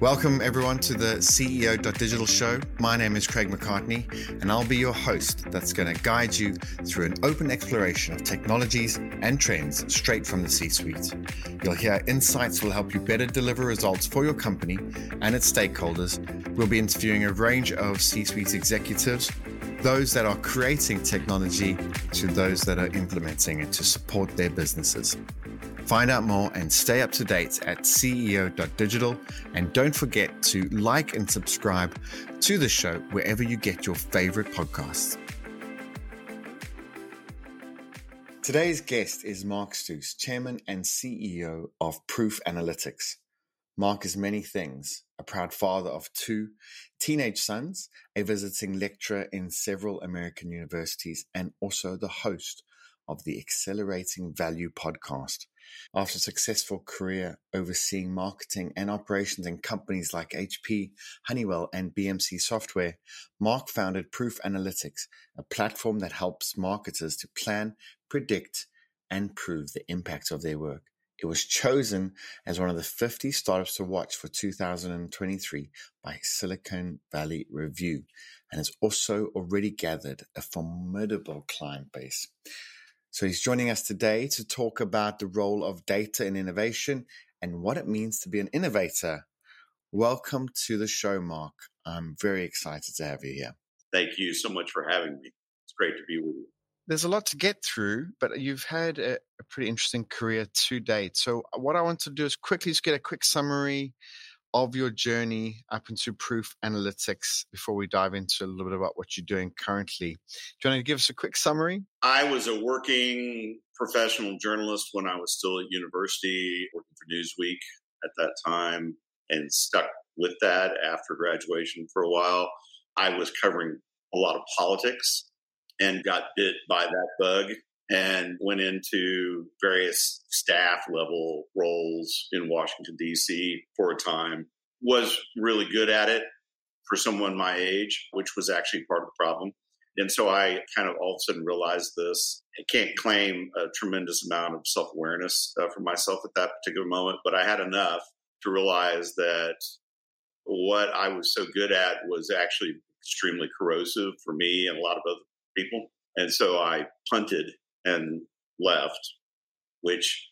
Welcome, everyone, to the CEO.digital show. My name is Craig McCartney, and I'll be your host that's going to guide you through an open exploration of technologies and trends straight from the C suite. You'll hear insights will help you better deliver results for your company and its stakeholders. We'll be interviewing a range of C suite executives, those that are creating technology to those that are implementing it to support their businesses. Find out more and stay up to date at CEO.digital. And don't forget to like and subscribe to the show wherever you get your favorite podcasts. Today's guest is Mark Stouse, Chairman and CEO of Proof Analytics. Mark is many things a proud father of two teenage sons, a visiting lecturer in several American universities, and also the host of the Accelerating Value podcast. After a successful career overseeing marketing and operations in companies like HP, Honeywell, and BMC Software, Mark founded Proof Analytics, a platform that helps marketers to plan, predict, and prove the impact of their work. It was chosen as one of the 50 startups to watch for 2023 by Silicon Valley Review and has also already gathered a formidable client base. So he's joining us today to talk about the role of data in innovation and what it means to be an innovator. Welcome to the show, Mark. I'm very excited to have you here. Thank you so much for having me. It's great to be with you. There's a lot to get through, but you've had a, a pretty interesting career to date. So, uh, what I want to do is quickly just get a quick summary of your journey up into Proof Analytics before we dive into a little bit about what you're doing currently. Do you want to give us a quick summary? I was a working professional journalist when I was still at university, working for Newsweek at that time, and stuck with that after graduation for a while. I was covering a lot of politics and got bit by that bug and went into various staff level roles in Washington, D.C. for a time. Was really good at it for someone my age, which was actually part of the problem. And so I kind of all of a sudden realized this. I can't claim a tremendous amount of self awareness uh, for myself at that particular moment, but I had enough to realize that what I was so good at was actually extremely corrosive for me and a lot of other people. And so I punted and left, which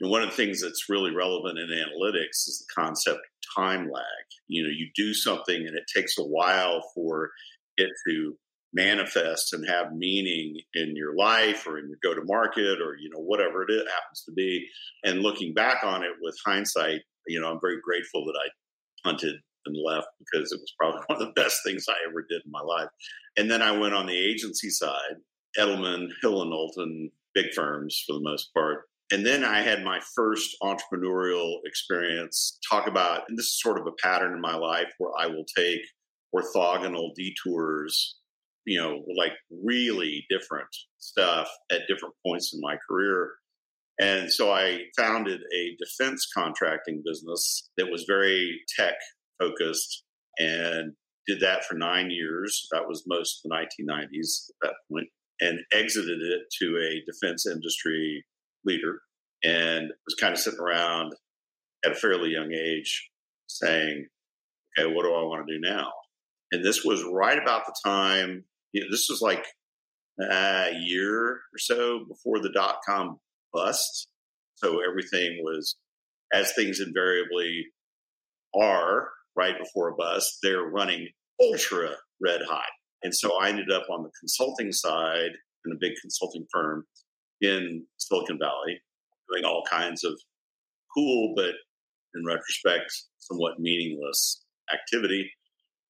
one of the things that's really relevant in analytics is the concept of time lag. You know, you do something and it takes a while for it to manifest and have meaning in your life or in your go to market or, you know, whatever it happens to be. And looking back on it with hindsight, you know, I'm very grateful that I punted and left because it was probably one of the best things I ever did in my life. And then I went on the agency side Edelman, Hill and Knowlton, big firms for the most part. And then I had my first entrepreneurial experience. Talk about, and this is sort of a pattern in my life where I will take orthogonal detours, you know, like really different stuff at different points in my career. And so I founded a defense contracting business that was very tech focused and did that for nine years. That was most of the 1990s at that point and exited it to a defense industry leader and was kind of sitting around at a fairly young age saying, okay, what do I want to do now? And this was right about the time, you know, this was like a year or so before the dot com bust. So everything was, as things invariably are right before a bus, they're running ultra red hot. And so I ended up on the consulting side in a big consulting firm in Silicon Valley, doing all kinds of cool, but in retrospect, somewhat meaningless activity.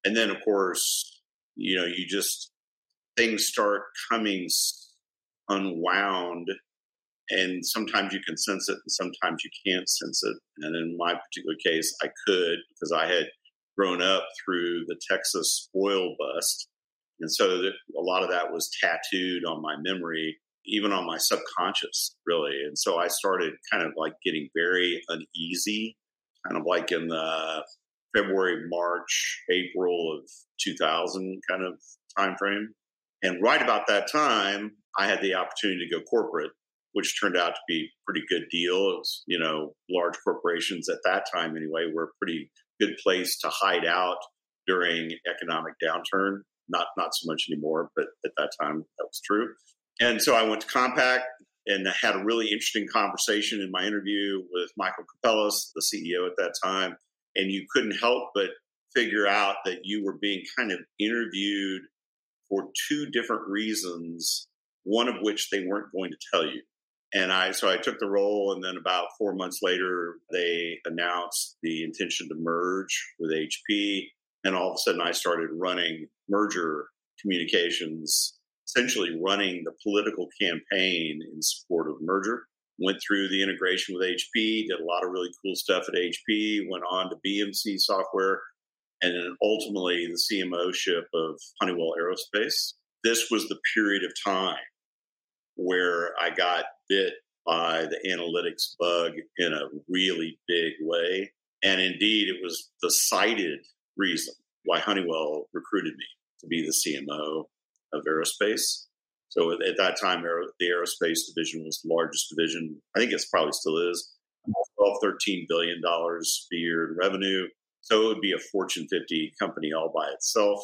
And then, of course, you know, you just, things start coming unwound and sometimes you can sense it and sometimes you can't sense it. And in my particular case, I could because I had grown up through the Texas oil bust and so a lot of that was tattooed on my memory, even on my subconscious, really. And so I started kind of like getting very uneasy, kind of like in the February, March, April of 2000 kind of time frame. And right about that time, I had the opportunity to go corporate, which turned out to be a pretty good deal. It was, you know, large corporations at that time anyway were pretty good place to hide out during economic downturn. Not not so much anymore, but at that time that was true. And so I went to Compaq and I had a really interesting conversation in my interview with Michael Capellas, the CEO at that time. And you couldn't help but figure out that you were being kind of interviewed for two different reasons, one of which they weren't going to tell you. And I, so I took the role, and then about four months later, they announced the intention to merge with HP. And all of a sudden, I started running merger communications, essentially running the political campaign in support of merger. Went through the integration with HP, did a lot of really cool stuff at HP, went on to BMC software, and then ultimately the CMO ship of Honeywell Aerospace. This was the period of time where I got bit by the analytics bug in a really big way. And indeed, it was the cited reason why Honeywell recruited me to be the CMO of aerospace. So at that time, the aerospace division was the largest division. I think it probably still is. 12, 13 billion dollars a year in revenue. So it would be a Fortune 50 company all by itself.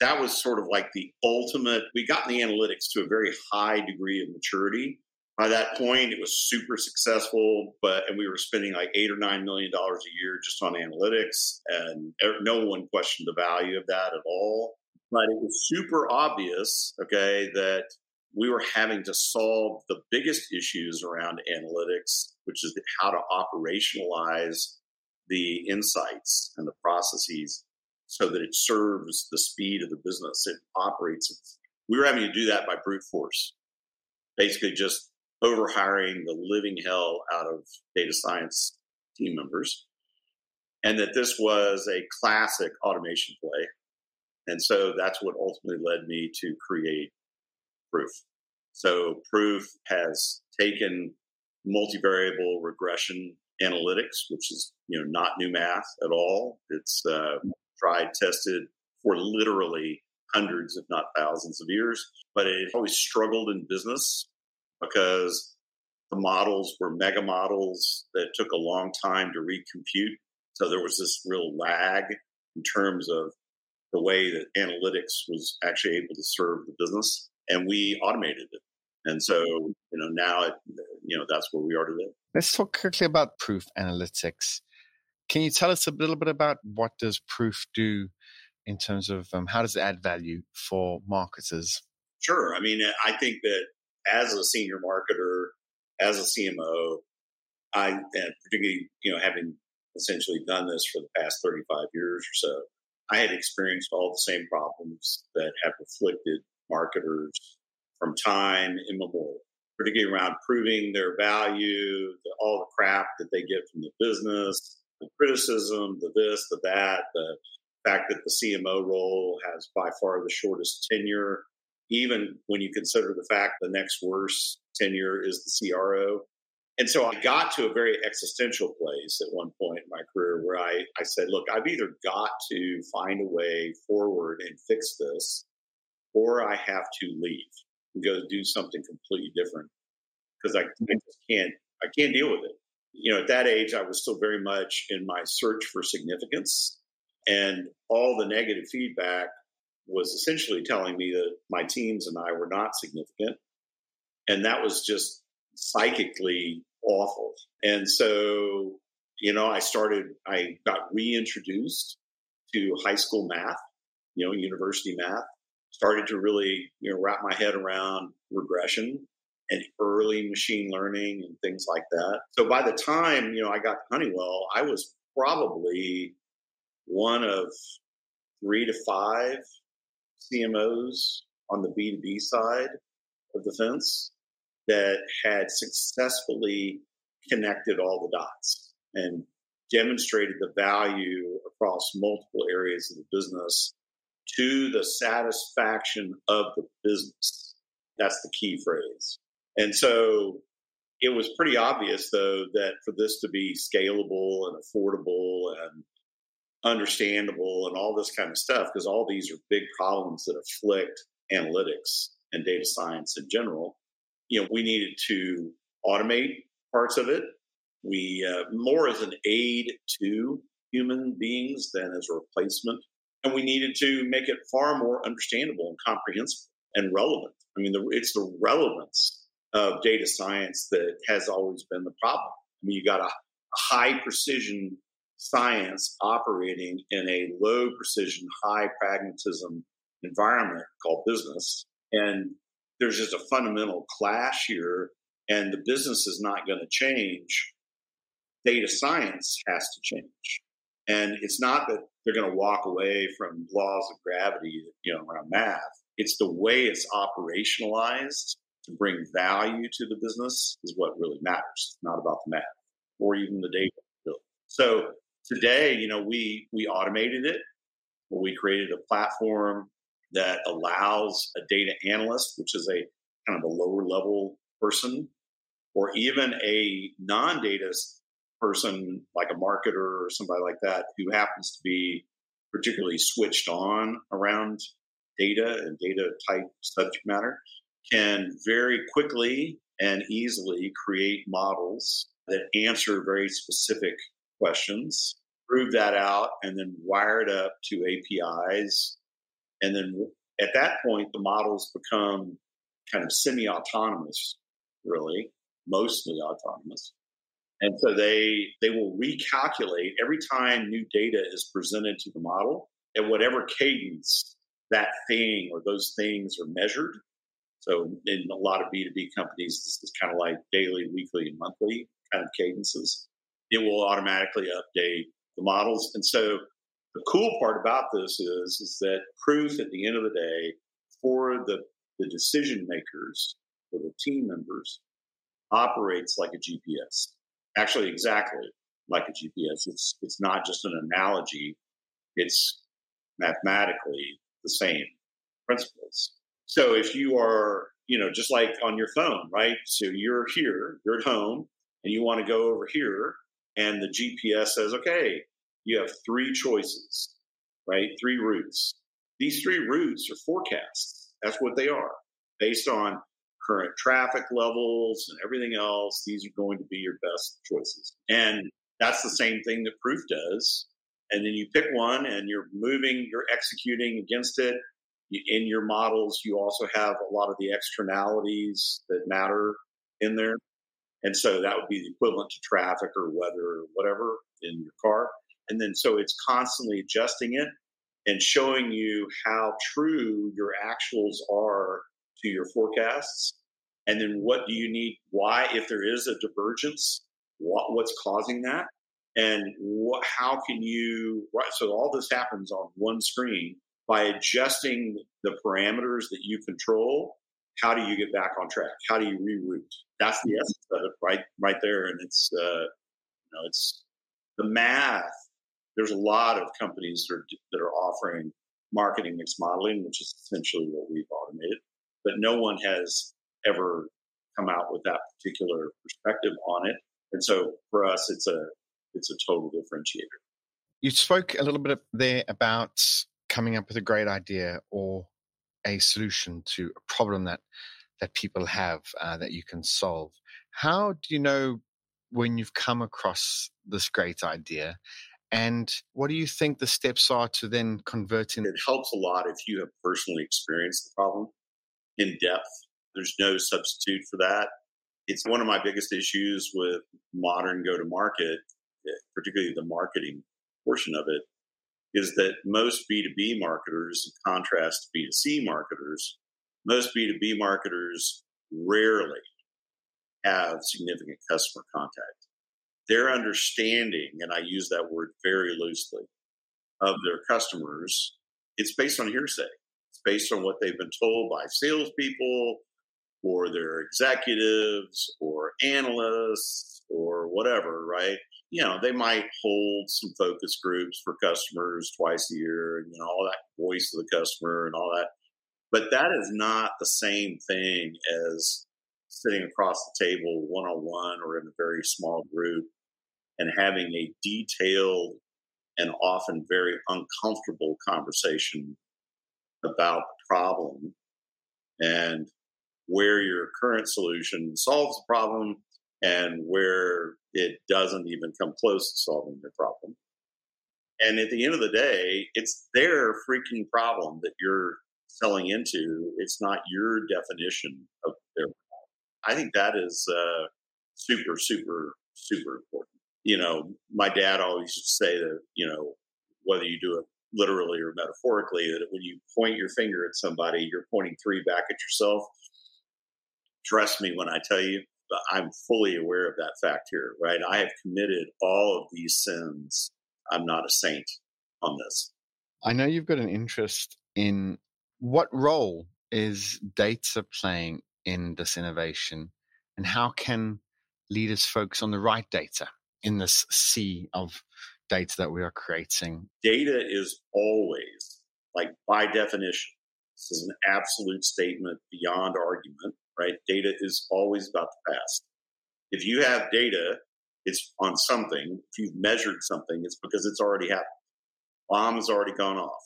That was sort of like the ultimate. We got in the analytics to a very high degree of maturity. By that point, it was super successful, but and we were spending like eight or nine million dollars a year just on analytics, and er, no one questioned the value of that at all. But it was super obvious, okay, that we were having to solve the biggest issues around analytics, which is how to operationalize the insights and the processes so that it serves the speed of the business. It operates. We were having to do that by brute force, basically just overhiring the living hell out of data science team members. And that this was a classic automation play. And so that's what ultimately led me to create Proof. So Proof has taken multivariable regression analytics, which is you know not new math at all. It's uh, tried, tested for literally hundreds, if not thousands, of years. But it always struggled in business because the models were mega models that took a long time to recompute. So there was this real lag in terms of the way that analytics was actually able to serve the business, and we automated it. And so, you know, now it, you know that's where we are today. Let's talk quickly about Proof Analytics. Can you tell us a little bit about what does Proof do in terms of um, how does it add value for marketers? Sure. I mean, I think that as a senior marketer, as a CMO, I and particularly you know having essentially done this for the past 35 years or so, I had experienced all the same problems that have afflicted marketers from time immemorial particularly around proving their value, the, all the crap that they get from the business, the criticism, the this, the that, the fact that the CMO role has by far the shortest tenure, even when you consider the fact the next worst tenure is the CRO. And so I got to a very existential place at one point in my career where I, I said, look, I've either got to find a way forward and fix this, or I have to leave and go do something completely different because I, I mm-hmm. just can't I can't deal with it. You know, at that age, I was still very much in my search for significance, and all the negative feedback was essentially telling me that my teams and I were not significant, and that was just psychically awful. And so, you know, I started. I got reintroduced to high school math, you know, university math, started to really you know wrap my head around regression and early machine learning and things like that. So by the time you know I got to Honeywell, I was probably one of three to five CMOs on the B2B side of the fence that had successfully connected all the dots and demonstrated the value across multiple areas of the business to the satisfaction of the business. That's the key phrase. And so it was pretty obvious, though, that for this to be scalable and affordable and understandable and all this kind of stuff, because all these are big problems that afflict analytics and data science in general, you know, we needed to automate parts of it. We uh, more as an aid to human beings than as a replacement. And we needed to make it far more understandable and comprehensible and relevant. I mean, the, it's the relevance of data science that has always been the problem. I mean, you got a, a high precision science operating in a low precision, high pragmatism environment called business. And there's just a fundamental clash here, and the business is not going to change. Data science has to change. And it's not that they're going to walk away from laws of gravity, you know, around math. It's the way it's operationalized to bring value to the business is what really matters. It's not about the math or even the data. So today, you know, we we automated it. We created a platform that allows a data analyst, which is a kind of a lower level person, or even a non-data person like a marketer or somebody like that who happens to be particularly switched on around data and data type subject matter can very quickly and easily create models that answer very specific questions, prove that out, and then wire it up to APIs. And then at that point, the models become kind of semi autonomous, really, mostly autonomous. And so they they will recalculate every time new data is presented to the model at whatever cadence that thing or those things are measured. So in a lot of B2B companies, this is kind of like daily, weekly, and monthly kind of cadences. It will automatically update the models. And so the cool part about this is, is that proof at the end of the day for the, the decision makers, for the team members, operates like a GPS. Actually, exactly like a GPS. It's it's not just an analogy. It's mathematically the same principles. So if you are, you know, just like on your phone, right? So you're here, you're at home, and you want to go over here, and the GPS says, okay, you have three choices, right? Three routes. These three routes are forecasts. That's what they are based on current traffic levels and everything else. These are going to be your best choices. And that's the same thing that proof does. And then you pick one and you're moving, you're executing against it in your models, you also have a lot of the externalities that matter in there. And so that would be the equivalent to traffic or weather or whatever in your car. And then so it's constantly adjusting it and showing you how true your actuals are to your forecasts. And then what do you need? Why, if there is a divergence, what, what's causing that? And what, how can you, right? So all this happens on one screen by adjusting the parameters that you control, how do you get back on track? How do you reroute? That's the essence of it, right, right there. And it's, uh, you know, it's the math. There's a lot of companies that are, that are offering marketing mix modeling, which is essentially what we've automated, but no one has ever come out with that particular perspective on it. And so for us, it's a it's a total differentiator. You spoke a little bit there about coming up with a great idea or a solution to a problem that that people have uh, that you can solve. How do you know when you've come across this great idea? And what do you think the steps are to then converting? It helps a lot if you have personally experienced the problem in depth. There's no substitute for that. It's one of my biggest issues with modern go to market, eh, particularly the marketing portion of it, is that most B2B marketers, in contrast to B2C marketers, most B2B marketers rarely have significant customer contact. Their understanding, and I use that word very loosely, of their customers, it's based on hearsay. It's based on what they've been told by salespeople or their executives or analysts or whatever, right? You know, they might hold some focus groups for customers twice a year and, you know, all that voice of the customer and all that. But that is not the same thing as sitting across the table one on one or in a very small group and having a detailed and often very uncomfortable conversation about the problem and where your current solution solves the problem and where it doesn't even come close to solving the problem. And at the end of the day, it's their freaking problem that you're selling into. It's not your definition of their problem. I think that is uh, super, super, super important. You know, my dad always used to say that, you know, whether you do it literally or metaphorically, that when you point your finger at somebody, you're pointing three back at yourself. Trust me when I tell you, I'm fully aware of that fact here, right? I have committed all of these sins. I'm not a saint on this. I know you've got an interest in what role is data playing in this innovation and how can leaders focus on the right data in this sea of data that we are creating? Data is always, like by definition, this is an absolute statement beyond argument, right? Data is always about the past. If you have data, it's on something. If you've measured something, it's because it's already happened. Bomb has already gone off,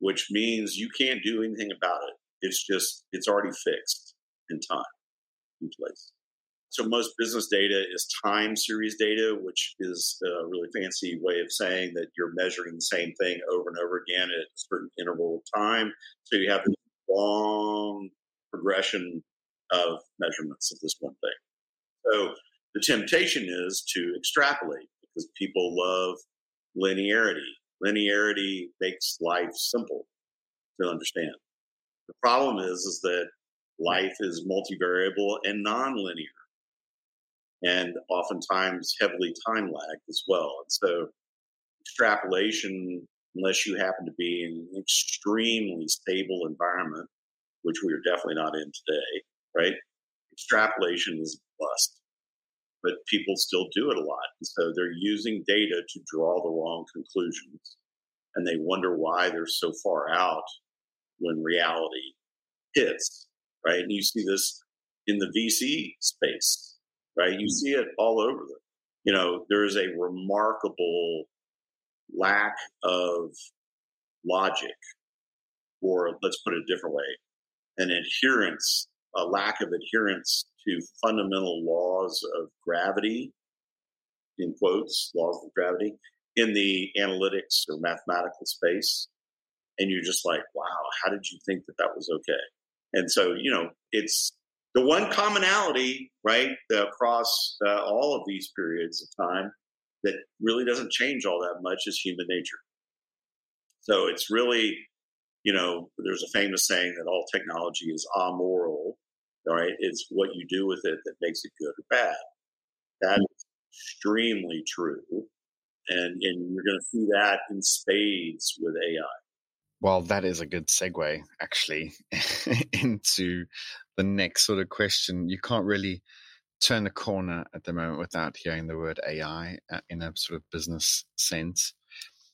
which means you can't do anything about it. It's just, it's already fixed in time, in place. So most business data is time series data, which is a really fancy way of saying that you're measuring the same thing over and over again at a certain interval of time. So you have a long progression of measurements of this one thing. So the temptation is to extrapolate because people love linearity. Linearity makes life simple to understand. The problem is, is that life is multivariable and nonlinear and oftentimes heavily time lagged as well. And so extrapolation, unless you happen to be in an extremely stable environment, which we are definitely not in today, right? Extrapolation is a bust, but people still do it a lot. And so they're using data to draw the wrong conclusions and they wonder why they're so far out when reality hits, right? And you see this in the VC space right? You mm-hmm. see it all over them. You know, there is a remarkable lack of logic, or let's put it a different way, an adherence, a lack of adherence to fundamental laws of gravity, in quotes, laws of gravity, in the analytics or mathematical space. And you're just like, wow, how did you think that that was okay? And so, you know, it's the one commonality, right, across uh, all of these periods of time that really doesn't change all that much is human nature. So it's really, you know, there's a famous saying that all technology is amoral, right? It's what you do with it that makes it good or bad. That is extremely true. And, and you're going to see that in spades with AI. Well, that is a good segue, actually, into the next sort of question. You can't really turn the corner at the moment without hearing the word AI uh, in a sort of business sense.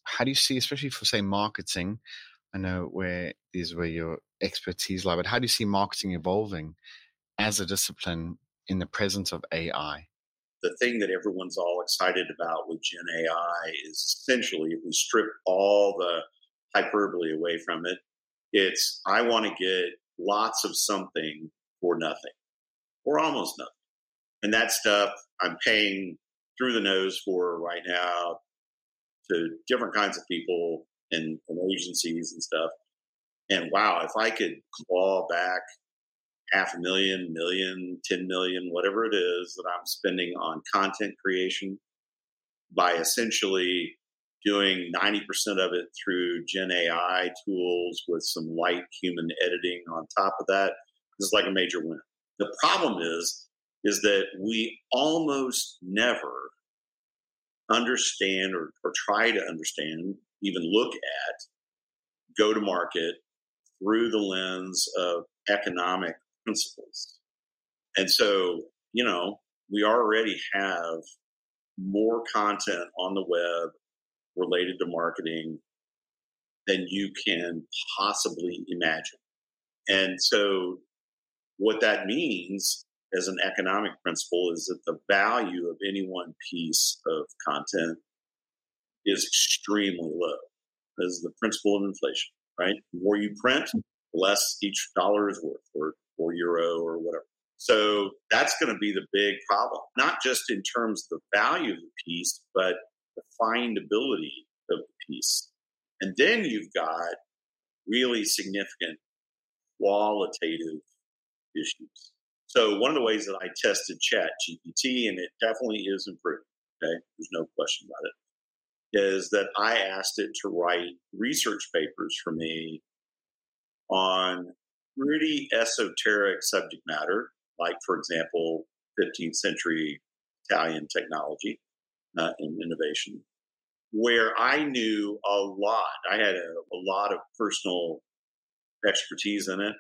How do you see, especially for say marketing? I know where these were your expertise lie, but how do you see marketing evolving as a discipline in the presence of AI? The thing that everyone's all excited about with Gen AI is essentially if we strip all the hyperbole away from it, it's I want to get lots of something for nothing or almost nothing. And that stuff I'm paying through the nose for right now to different kinds of people and, and agencies and stuff. And wow, if I could claw back half a million, million, 10 million, whatever it is that I'm spending on content creation by essentially doing 90% of it through Gen AI tools with some light human editing on top of that is like a major win. The problem is, is that we almost never understand or, or try to understand, even look at, go to market through the lens of economic principles. And so, you know, we already have more content on the web related to marketing than you can possibly imagine. And so, what that means as an economic principle is that the value of any one piece of content is extremely low. Is the principle of inflation, right? The more you print, the less each dollar is worth, or, or euro, or whatever. So that's going to be the big problem, not just in terms of the value of the piece, but the findability of the piece. And then you've got really significant qualitative issues. So one of the ways that I tested Chat GPT, and it definitely is improved, okay, there's no question about it, is that I asked it to write research papers for me on pretty esoteric subject matter, like, for example, 15th century Italian technology uh, and innovation, where I knew a lot. I had a, a lot of personal expertise in it,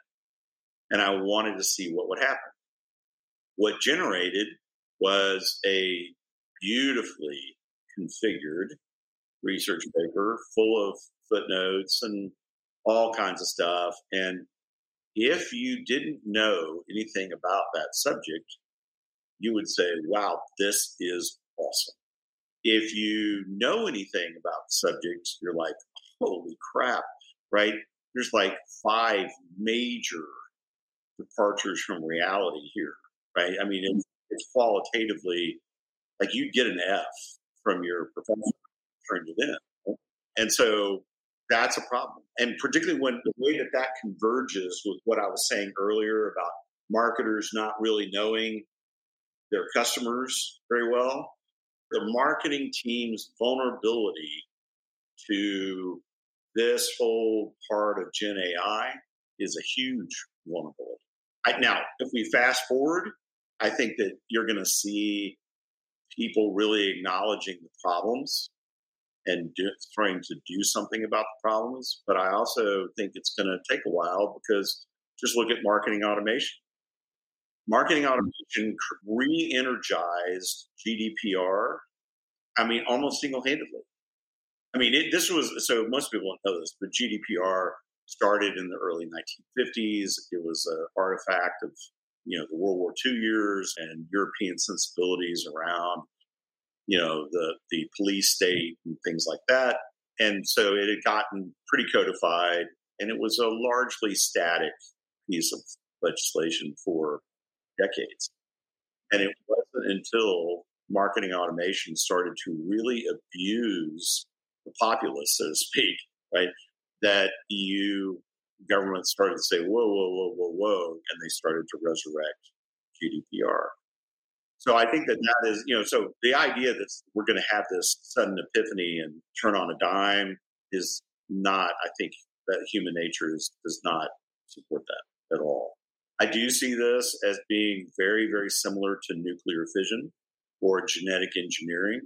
and I wanted to see what would happen. What generated was a beautifully configured research paper full of footnotes and all kinds of stuff. And if you didn't know anything about that subject, you would say, wow, this is awesome. If you know anything about the subject, you're like, holy crap, right? There's like five major departures from reality here, right? I mean, it's, it's qualitatively like you get an F from your professor, turned it in. And so that's a problem. And particularly when the way that that converges with what I was saying earlier about marketers not really knowing their customers very well, the marketing team's vulnerability to this whole part of Gen AI is a huge vulnerability. I, now, if we fast forward, I think that you're going to see people really acknowledging the problems and do, trying to do something about the problems. But I also think it's going to take a while because just look at marketing automation. Marketing mm. automation re energized GDPR, I mean, almost single handedly. I mean, it, this was so most people don't know this, but GDPR started in the early 1950s. It was an artifact of you know the World War II years and European sensibilities around you know the the police state and things like that. And so it had gotten pretty codified, and it was a largely static piece of legislation for decades. And it wasn't until marketing automation started to really abuse the populace, so to speak, right, that EU governments started to say, whoa, whoa, whoa, whoa, whoa, and they started to resurrect GDPR. So I think that that is, you know, so the idea that we're going to have this sudden epiphany and turn on a dime is not, I think that human nature is, does not support that at all. I do see this as being very, very similar to nuclear fission or genetic engineering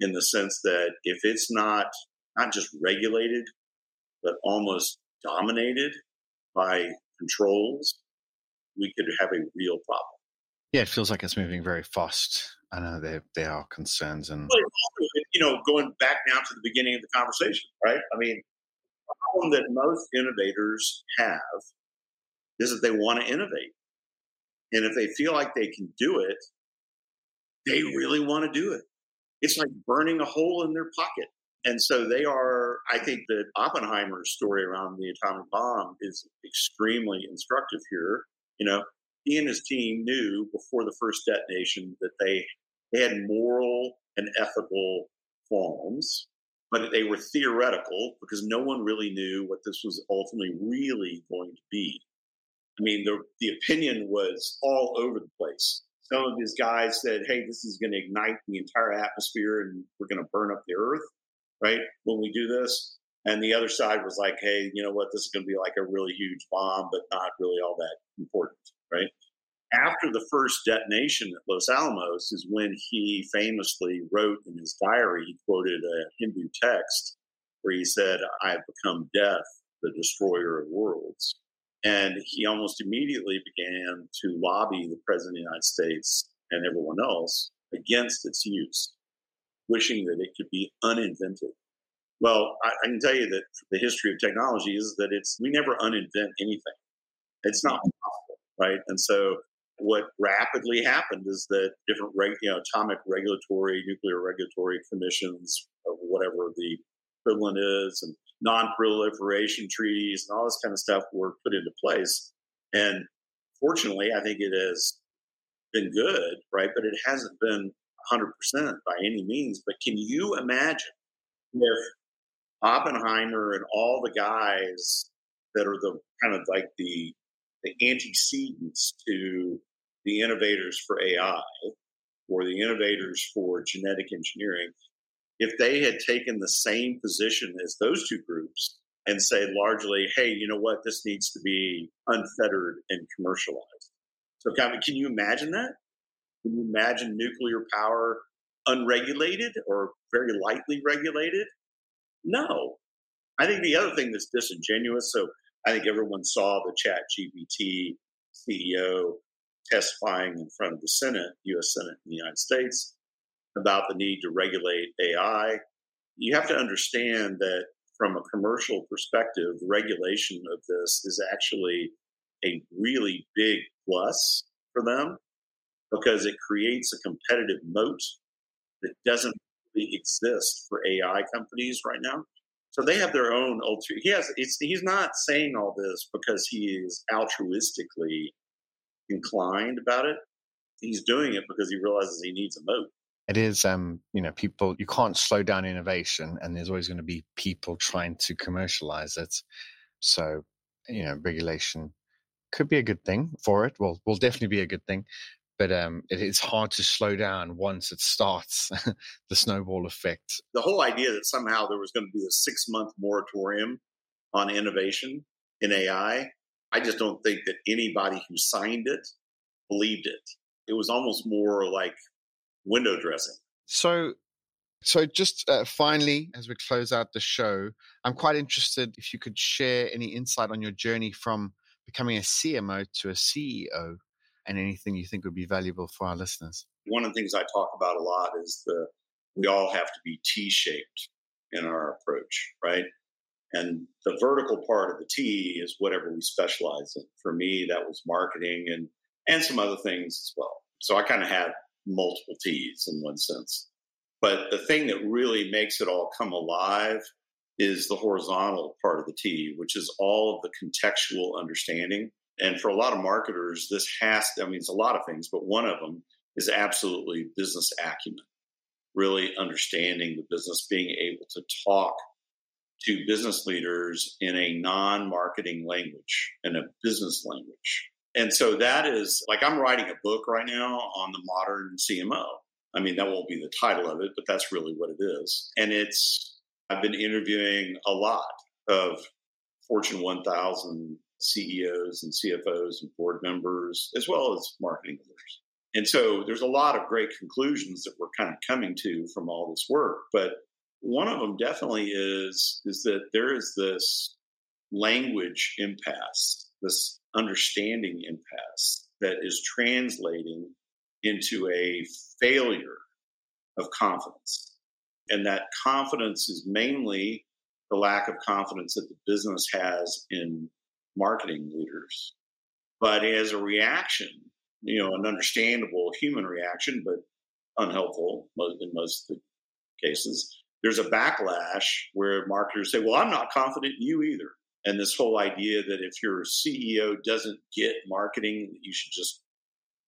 in the sense that if it's not not just regulated, but almost dominated by controls, we could have a real problem. Yeah, it feels like it's moving very fast. I know there there are concerns and you know going back now to the beginning of the conversation, right? I mean, the problem that most innovators have is that they want to innovate. And if they feel like they can do it, they really want to do it. It's like burning a hole in their pocket. And so they are, I think that Oppenheimer's story around the atomic bomb is extremely instructive here. You know, he and his team knew before the first detonation that they, had moral and ethical qualms, but they were theoretical because no one really knew what this was ultimately really going to be. I mean, the, the opinion was all over the place. Some of his guys said, hey, this is going to ignite the entire atmosphere and we're going to burn up the earth, right? When we do this. And the other side was like, hey, you know what? This is going to be like a really huge bomb, but not really all that important, right? After the first detonation at Los Alamos is when he famously wrote in his diary, he quoted a Hindu text where he said, I have become death, the destroyer of worlds. And he almost immediately began to lobby the President of the United States and everyone else against its use, wishing that it could be uninvented. Well, I, I can tell you that the history of technology is that it's we never uninvent anything. It's not right? And so what rapidly happened is that different reg, you know, atomic regulatory, nuclear regulatory commissions, whatever the equivalent is, and non-proliferation treaties and all this kind of stuff were put into place. And fortunately, I think it has been good, right? But it hasn't been 100% by any means. But can you imagine if Oppenheimer and all the guys that are the kind of like the the antecedents to the innovators for AI or the innovators for genetic engineering, if they had taken the same position as those two groups and said largely, hey, you know what, this needs to be unfettered and commercialized. So, can you imagine that? Can you imagine nuclear power unregulated or very lightly regulated? No. I think the other thing that's disingenuous, so I think everyone saw the Chat GPT CEO testifying in front of the Senate, US Senate in the United States, about the need to regulate AI. You have to understand that from a commercial perspective, regulation of this is actually a really big plus for them because it creates a competitive moat that doesn't really exist for AI companies right now. So they have their own ultra. He has. It's he's not saying all this because he is altruistically inclined about it. He's doing it because he realizes he needs a moat. It is, um, you know, people. You can't slow down innovation, and there's always going to be people trying to commercialize it. So, you know, regulation could be a good thing for it. Well, will definitely be a good thing, but um, it, it's hard to slow down once it starts the snowball effect. The whole idea that somehow there was going to be a six month moratorium on innovation in AI, I just don't think that anybody who signed it believed it. It was almost more like window dressing. So, so just uh, finally, as we close out the show, I'm quite interested if you could share any insight on your journey from becoming a CMO to a CEO and anything you think would be valuable for our listeners. One of the things I talk about a lot is the we all have to be T-shaped in our approach, right? And the vertical part of the T is whatever we specialize in. For me, that was marketing and and some other things as well. So I kind of had multiple T's in one sense. But the thing that really makes it all come alive is the horizontal part of the T, which is all of the contextual understanding. And for a lot of marketers, this has, I mean, it's a lot of things, but one of them is absolutely business acumen, really understanding the business, being able to talk to business leaders in a non marketing language and a business language. And so that is like I'm writing a book right now on the modern CMO. I mean, that won't be the title of it, but that's really what it is. And it's, I've been interviewing a lot of Fortune 1000 CEOs and CFOs and board members, as well as marketing leaders. And so there's a lot of great conclusions that we're kind of coming to from all this work. But one of them definitely is, is that there is this language impasse, this understanding impasse that is translating into a failure of confidence. And that confidence is mainly the lack of confidence that the business has in marketing leaders. But as a reaction, you know, an understandable human reaction, but unhelpful in most of the cases, there's a backlash where marketers say, well, I'm not confident in you either. And this whole idea that if your CEO doesn't get marketing, you should just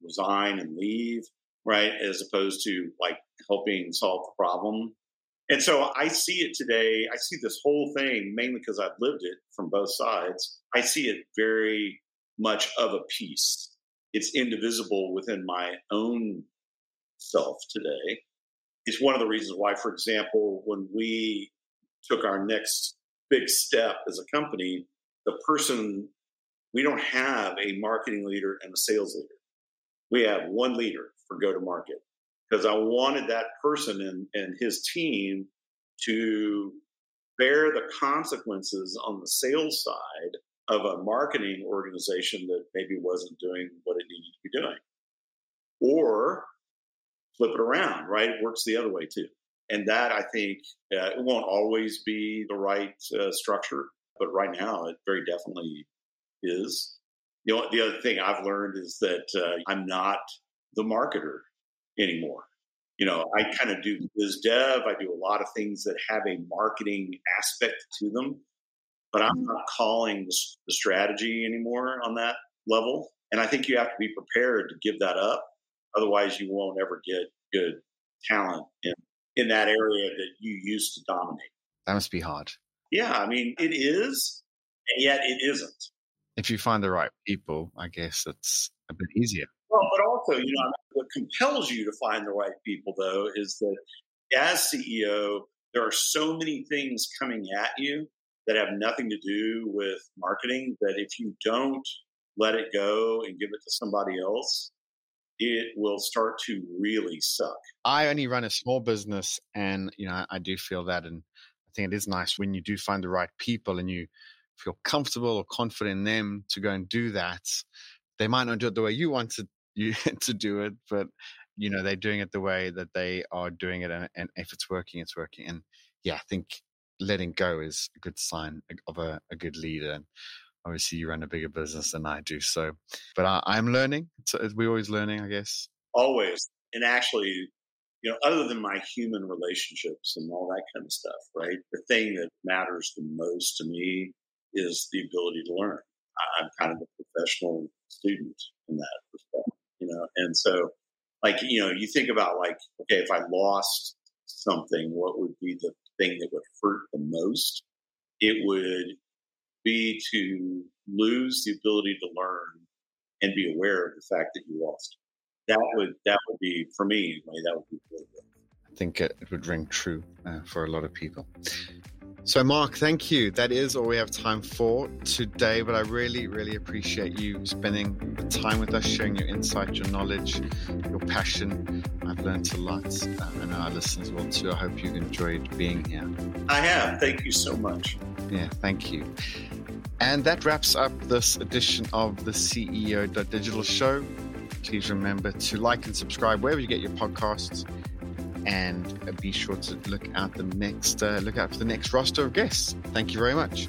resign and leave, right? As opposed to like helping solve the problem. And so I see it today. I see this whole thing mainly because I've lived it from both sides. I see it very much of a piece. It's indivisible within my own self today. It's one of the reasons why, for example, when we took our next big step as a company, the person, we don't have a marketing leader and a sales leader. We have one leader for go to market because I wanted that person and, and his team to bear the consequences on the sales side of a marketing organization that maybe wasn't doing what it needed to be doing. Or flip it around, right? It works the other way too. And that I think uh, it won't always be the right uh, structure, but right now it very definitely is. You know, the other thing I've learned is that uh, I'm not the marketer anymore. You know, I kind of do biz dev. I do a lot of things that have a marketing aspect to them, but I'm mm-hmm. not calling the, the strategy anymore on that level. And I think you have to be prepared to give that up. Otherwise, you won't ever get good talent in, in that area that you used to dominate. That must be hard. Yeah, I mean, it is, and yet it isn't. If you find the right people, I guess it's a bit easier. Well, but also, you know, what compels you to find the right people, though, is that as CEO, there are so many things coming at you that have nothing to do with marketing that if you don't let it go and give it to somebody else, it will start to really suck. I only run a small business and you know I do feel that and I think it is nice when you do find the right people and you feel comfortable or confident in them to go and do that. They might not do it the way you want to you to do it, but you know they're doing it the way that they are doing it and, and if it's working it's working and yeah i think letting go is a good sign of a, a good leader and obviously you run a bigger business than i do so but I, am learning so we're always learning i guess. Always and actually you know other than my human relationships and all that kind of stuff right the thing that matters the most to me is the ability to learn. I'm kind of a professional student in that respect you know and so like you know you think about like okay if i lost something what would be the thing that would hurt the most? It would be to lose the ability to learn and be aware of the fact that you lost. That would that would be for me anyway, that would be really good. i think it, would ring true uh, for a lot of people so, Mark, thank you. That is all we have time for today, but I really, really appreciate you spending the time with us, sharing your insight, your knowledge, your passion. I've learned a lot, uh, and our listeners will too. I hope you've enjoyed being here. I have. Thank you so much. Yeah, thank you. And that wraps up this edition of the CEO Digital Show. Please remember to like and subscribe wherever you get your podcasts and be sure to look out the next uh, look out for the next roster of guests. Thank you very much.